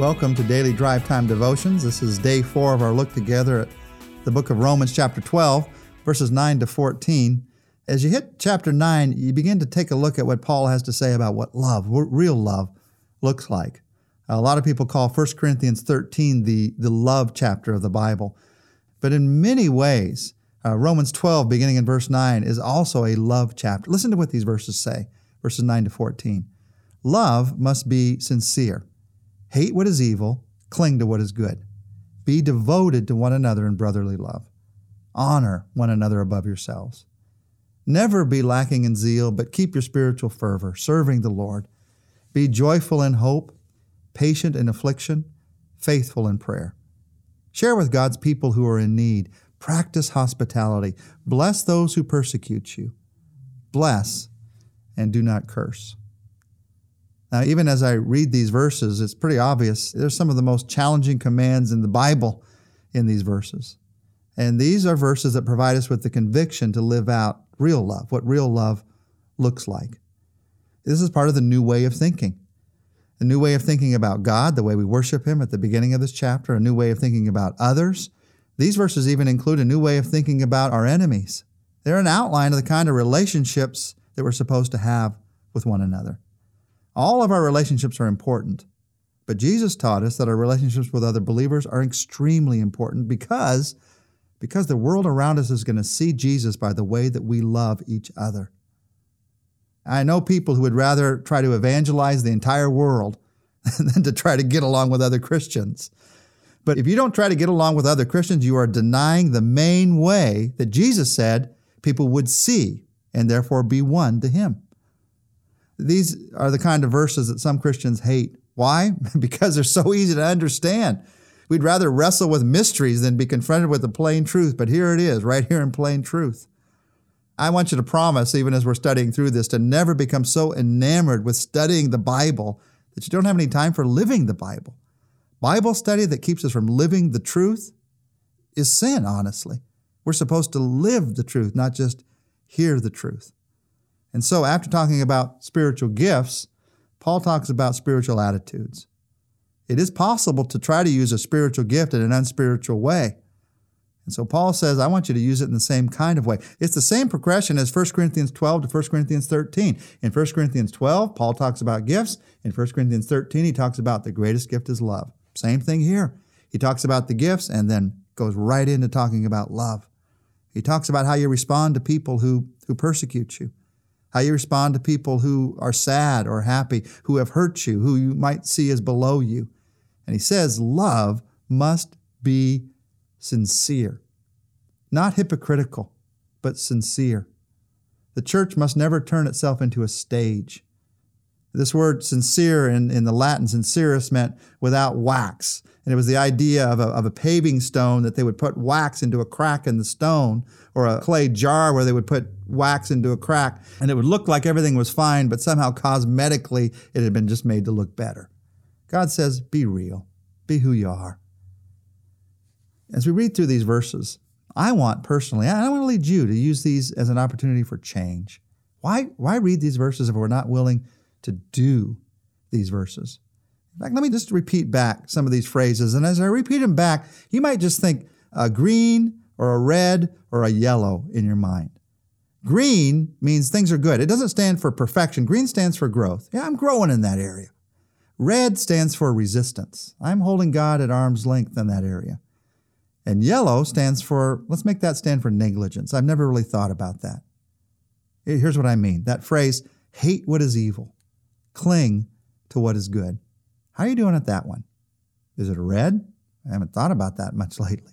Welcome to Daily Drive Time Devotions. This is day four of our look together at the book of Romans, chapter 12, verses 9 to 14. As you hit chapter 9, you begin to take a look at what Paul has to say about what love, real love, looks like. A lot of people call 1 Corinthians 13 the, the love chapter of the Bible. But in many ways, uh, Romans 12, beginning in verse 9, is also a love chapter. Listen to what these verses say, verses 9 to 14. Love must be sincere. Hate what is evil, cling to what is good. Be devoted to one another in brotherly love. Honor one another above yourselves. Never be lacking in zeal, but keep your spiritual fervor, serving the Lord. Be joyful in hope, patient in affliction, faithful in prayer. Share with God's people who are in need. Practice hospitality. Bless those who persecute you. Bless and do not curse. Now, even as I read these verses, it's pretty obvious there's some of the most challenging commands in the Bible in these verses. And these are verses that provide us with the conviction to live out real love, what real love looks like. This is part of the new way of thinking. A new way of thinking about God, the way we worship Him at the beginning of this chapter, a new way of thinking about others. These verses even include a new way of thinking about our enemies. They're an outline of the kind of relationships that we're supposed to have with one another. All of our relationships are important, but Jesus taught us that our relationships with other believers are extremely important because, because the world around us is going to see Jesus by the way that we love each other. I know people who would rather try to evangelize the entire world than to try to get along with other Christians. But if you don't try to get along with other Christians, you are denying the main way that Jesus said people would see and therefore be won to Him. These are the kind of verses that some Christians hate. Why? because they're so easy to understand. We'd rather wrestle with mysteries than be confronted with the plain truth, but here it is, right here in plain truth. I want you to promise, even as we're studying through this, to never become so enamored with studying the Bible that you don't have any time for living the Bible. Bible study that keeps us from living the truth is sin, honestly. We're supposed to live the truth, not just hear the truth. And so, after talking about spiritual gifts, Paul talks about spiritual attitudes. It is possible to try to use a spiritual gift in an unspiritual way. And so Paul says, I want you to use it in the same kind of way. It's the same progression as 1 Corinthians 12 to 1 Corinthians 13. In 1 Corinthians 12, Paul talks about gifts. In 1 Corinthians 13, he talks about the greatest gift is love. Same thing here. He talks about the gifts and then goes right into talking about love. He talks about how you respond to people who, who persecute you how you respond to people who are sad or happy, who have hurt you, who you might see as below you. And he says, love must be sincere, not hypocritical, but sincere. The church must never turn itself into a stage. This word sincere in, in the Latin, sincerus, meant without wax. And it was the idea of a, of a paving stone that they would put wax into a crack in the stone, or a clay jar where they would put wax into a crack, and it would look like everything was fine, but somehow cosmetically it had been just made to look better. God says, be real, be who you are. As we read through these verses, I want personally, I want to lead you to use these as an opportunity for change. Why, why read these verses if we're not willing to do these verses? In fact, let me just repeat back some of these phrases. And as I repeat them back, you might just think a green or a red or a yellow in your mind. Green means things are good. It doesn't stand for perfection. Green stands for growth. Yeah, I'm growing in that area. Red stands for resistance. I'm holding God at arm's length in that area. And yellow stands for, let's make that stand for negligence. I've never really thought about that. Here's what I mean that phrase, hate what is evil, cling to what is good. How are you doing at that one? Is it red? I haven't thought about that much lately.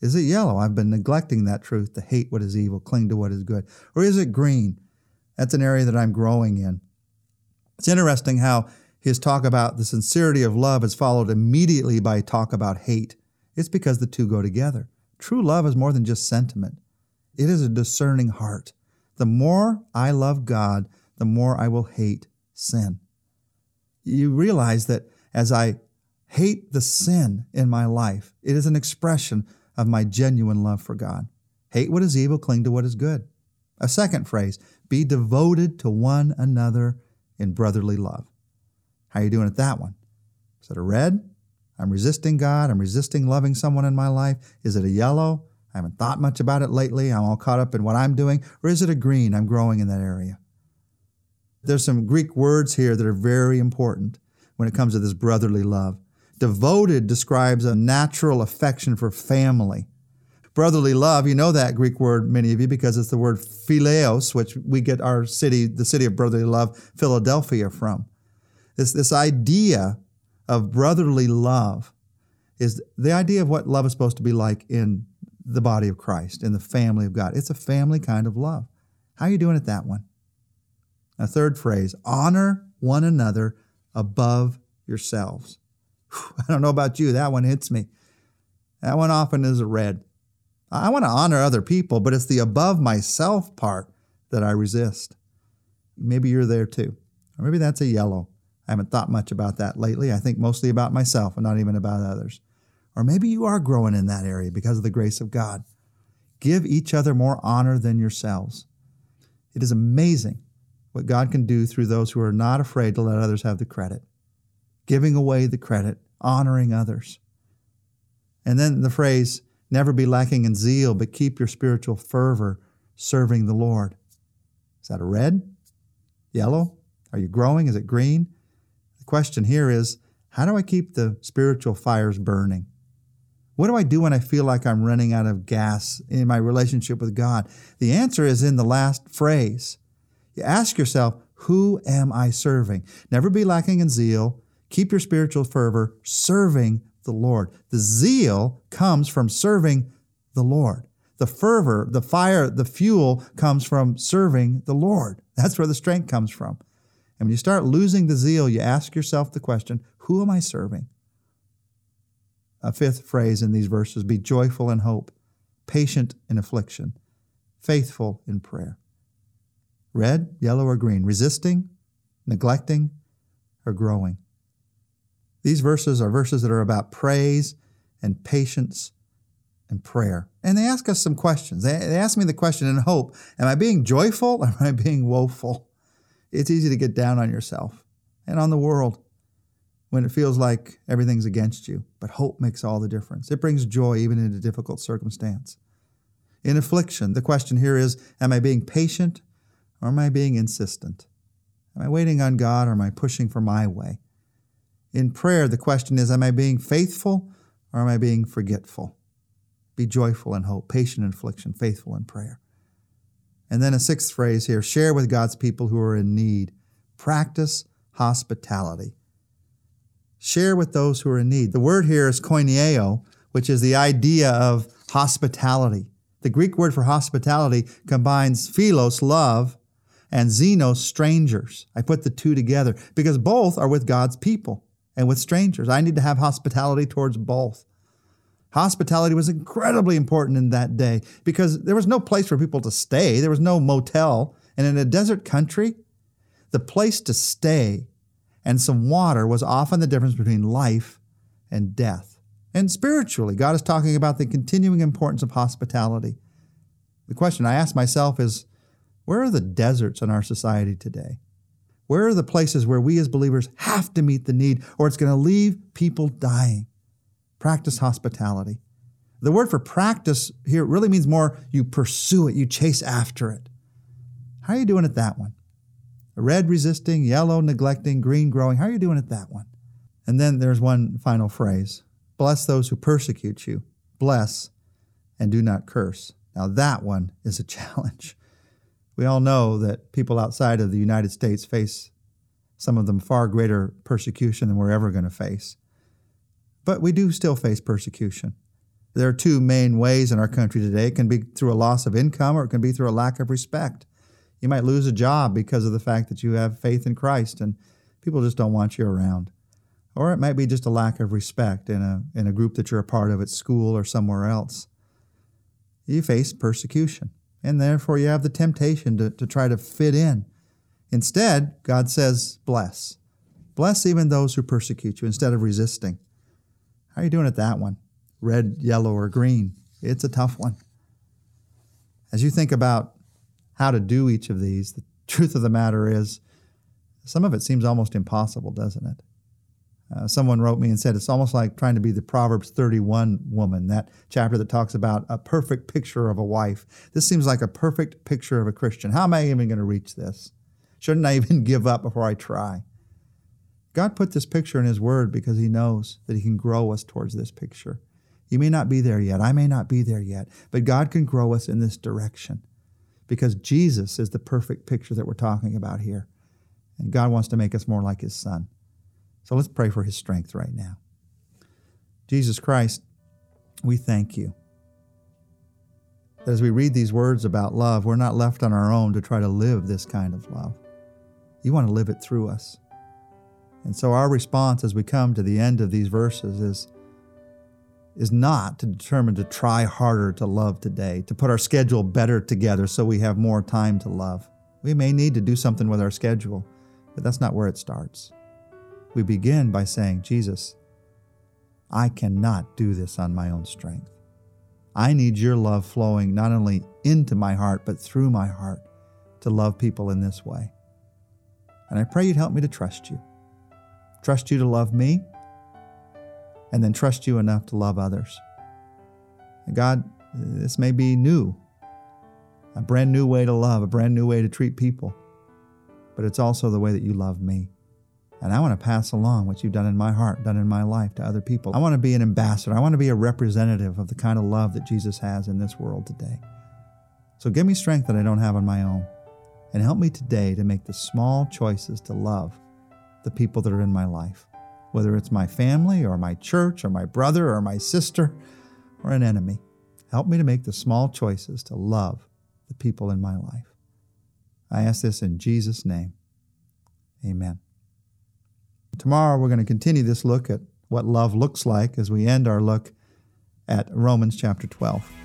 Is it yellow? I've been neglecting that truth to hate what is evil, cling to what is good. Or is it green? That's an area that I'm growing in. It's interesting how his talk about the sincerity of love is followed immediately by talk about hate. It's because the two go together. True love is more than just sentiment, it is a discerning heart. The more I love God, the more I will hate sin. You realize that as I hate the sin in my life, it is an expression of my genuine love for God. Hate what is evil, cling to what is good. A second phrase, be devoted to one another in brotherly love. How are you doing at that one? Is it a red? I'm resisting God. I'm resisting loving someone in my life. Is it a yellow? I haven't thought much about it lately. I'm all caught up in what I'm doing. Or is it a green? I'm growing in that area. There's some Greek words here that are very important when it comes to this brotherly love. Devoted describes a natural affection for family. Brotherly love, you know that Greek word, many of you, because it's the word phileos, which we get our city, the city of brotherly love, Philadelphia, from. This, this idea of brotherly love is the idea of what love is supposed to be like in the body of Christ, in the family of God. It's a family kind of love. How are you doing at that one? A third phrase honor one another above yourselves. I don't know about you, that one hits me. That one often is a red. I want to honor other people, but it's the above myself part that I resist. Maybe you're there too. Or maybe that's a yellow. I haven't thought much about that lately. I think mostly about myself and not even about others. Or maybe you are growing in that area because of the grace of God. Give each other more honor than yourselves. It is amazing what God can do through those who are not afraid to let others have the credit, giving away the credit, honoring others. And then the phrase, never be lacking in zeal, but keep your spiritual fervor serving the Lord. Is that a red? Yellow? Are you growing? Is it green? The question here is how do I keep the spiritual fires burning? What do I do when I feel like I'm running out of gas in my relationship with God? The answer is in the last phrase. Ask yourself, who am I serving? Never be lacking in zeal. Keep your spiritual fervor serving the Lord. The zeal comes from serving the Lord. The fervor, the fire, the fuel comes from serving the Lord. That's where the strength comes from. And when you start losing the zeal, you ask yourself the question who am I serving? A fifth phrase in these verses be joyful in hope, patient in affliction, faithful in prayer. Red, yellow, or green, resisting, neglecting, or growing. These verses are verses that are about praise and patience and prayer. And they ask us some questions. They, ask me the question in hope Am I being joyful or am I being woeful? It's easy to get down on yourself and on the world when it feels like everything's against you. But hope makes all the difference. It brings joy even in a difficult circumstance. In affliction, the question here is Am I being patient or am I being insistent? Am I waiting on God or am I pushing for my way? In prayer, the question is Am I being faithful or am I being forgetful? Be joyful in hope, patient in affliction, faithful in prayer. And then a sixth phrase here share with God's people who are in need. Practice hospitality. Share with those who are in need. The word here is koineo, which is the idea of hospitality. The Greek word for hospitality combines philos, love, and xenos, strangers. I put the two together because both are with God's people and with strangers. I need to have hospitality towards both. Hospitality was incredibly important in that day because there was no place for people to stay. There was no motel. And in a desert country, the place to stay and some water was often the difference between life and death. And spiritually, God is talking about the continuing importance of hospitality. The question I ask myself is where are the deserts in our society today? Where are the places where we as believers have to meet the need or it's going to leave people dying? Practice hospitality. The word for practice here really means more you pursue it, you chase after it. How are you doing at that one? Red resisting, yellow neglecting, green growing. How are you doing at that one? And then there's one final phrase Bless those who persecute you, bless and do not curse. Now, that one is a challenge. We all know that people outside of the United States face some of them far greater persecution than we're ever going to face. But we do still face persecution. There are two main ways in our country today. It can be through a loss of income or it can be through a lack of respect. You might lose a job because of the fact that you have faith in Christ and people just don't want you around. Or it might be just a lack of respect in a, in a group that you're a part of at school or somewhere else. You face persecution, and therefore you have the temptation to, to try to fit in. Instead, God says, bless. Bless even those who persecute you instead of resisting. How are you doing at that one? Red, yellow, or green? It's a tough one. As you think about how to do each of these, the truth of the matter is some of it seems almost impossible, doesn't it? Uh, someone wrote me and said it's almost like trying to be the Proverbs 31 woman, that chapter that talks about a perfect picture of a wife. This seems like a perfect picture of a Christian. How am I even going to reach this? Shouldn't I even give up before I try? God put this picture in His Word because He knows that He can grow us towards this picture. You may not be there yet. I may not be there yet. But God can grow us in this direction because Jesus is the perfect picture that we're talking about here. And God wants to make us more like His Son. So let's pray for His strength right now. Jesus Christ, we thank you. That As we read these words about love, we're not left on our own to try to live this kind of love. You want to live it through us. And so our response as we come to the end of these verses is is not to determine to try harder to love today, to put our schedule better together so we have more time to love. We may need to do something with our schedule, but that's not where it starts. We begin by saying, Jesus, I cannot do this on my own strength. I need your love flowing not only into my heart, but through my heart to love people in this way. And I pray you'd help me to trust you. Trust you to love me and then trust you enough to love others. And God, this may be new, a brand new way to love, a brand new way to treat people, but it's also the way that you love me. And I want to pass along what you've done in my heart, done in my life to other people. I want to be an ambassador. I want to be a representative of the kind of love that Jesus has in this world today. So give me strength that I don't have on my own. And help me today to make the small choices to love the people that are in my life whether it's my family or my church or my brother or my sister or an enemy. Help me to make the small choices to love the people in my life. I ask this in Jesus' name. Amen. Tomorrow we're going to continue this look at what love looks like as we end our look at Romans chapter 12.